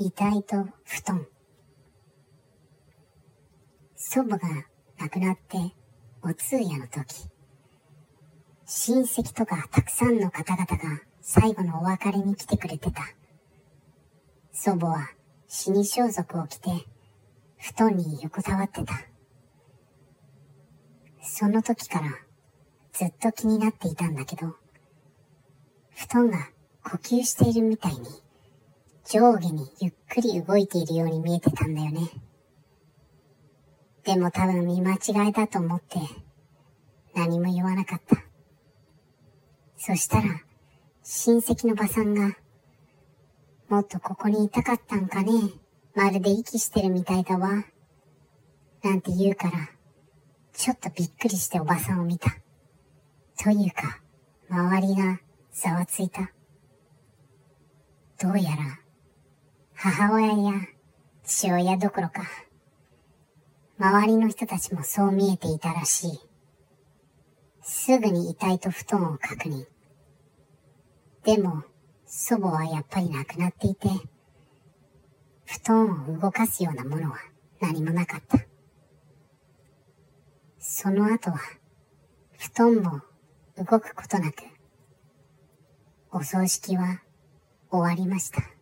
遺体と布団。祖母が亡くなってお通夜の時、親戚とかたくさんの方々が最後のお別れに来てくれてた。祖母は死に装束を着て布団に横たわってた。その時からずっと気になっていたんだけど、布団が呼吸しているみたいに上下にゆっくり動いているように見えてたんだよね。でも多分見間違いだと思って何も言わなかった。そしたら親戚のばさんがもっとここにいたかったんかねまるで息してるみたいだわ。なんて言うから、ちょっとびっくりしておばさんを見た。というか、周りがざわついた。どうやら、母親や父親どころか、周りの人たちもそう見えていたらしい。すぐに遺体と布団を確認。でも、祖母はやっぱり亡くなっていて、布団を動かすようなものは何もなかった。その後は、布団も動くことなく、お葬式は終わりました。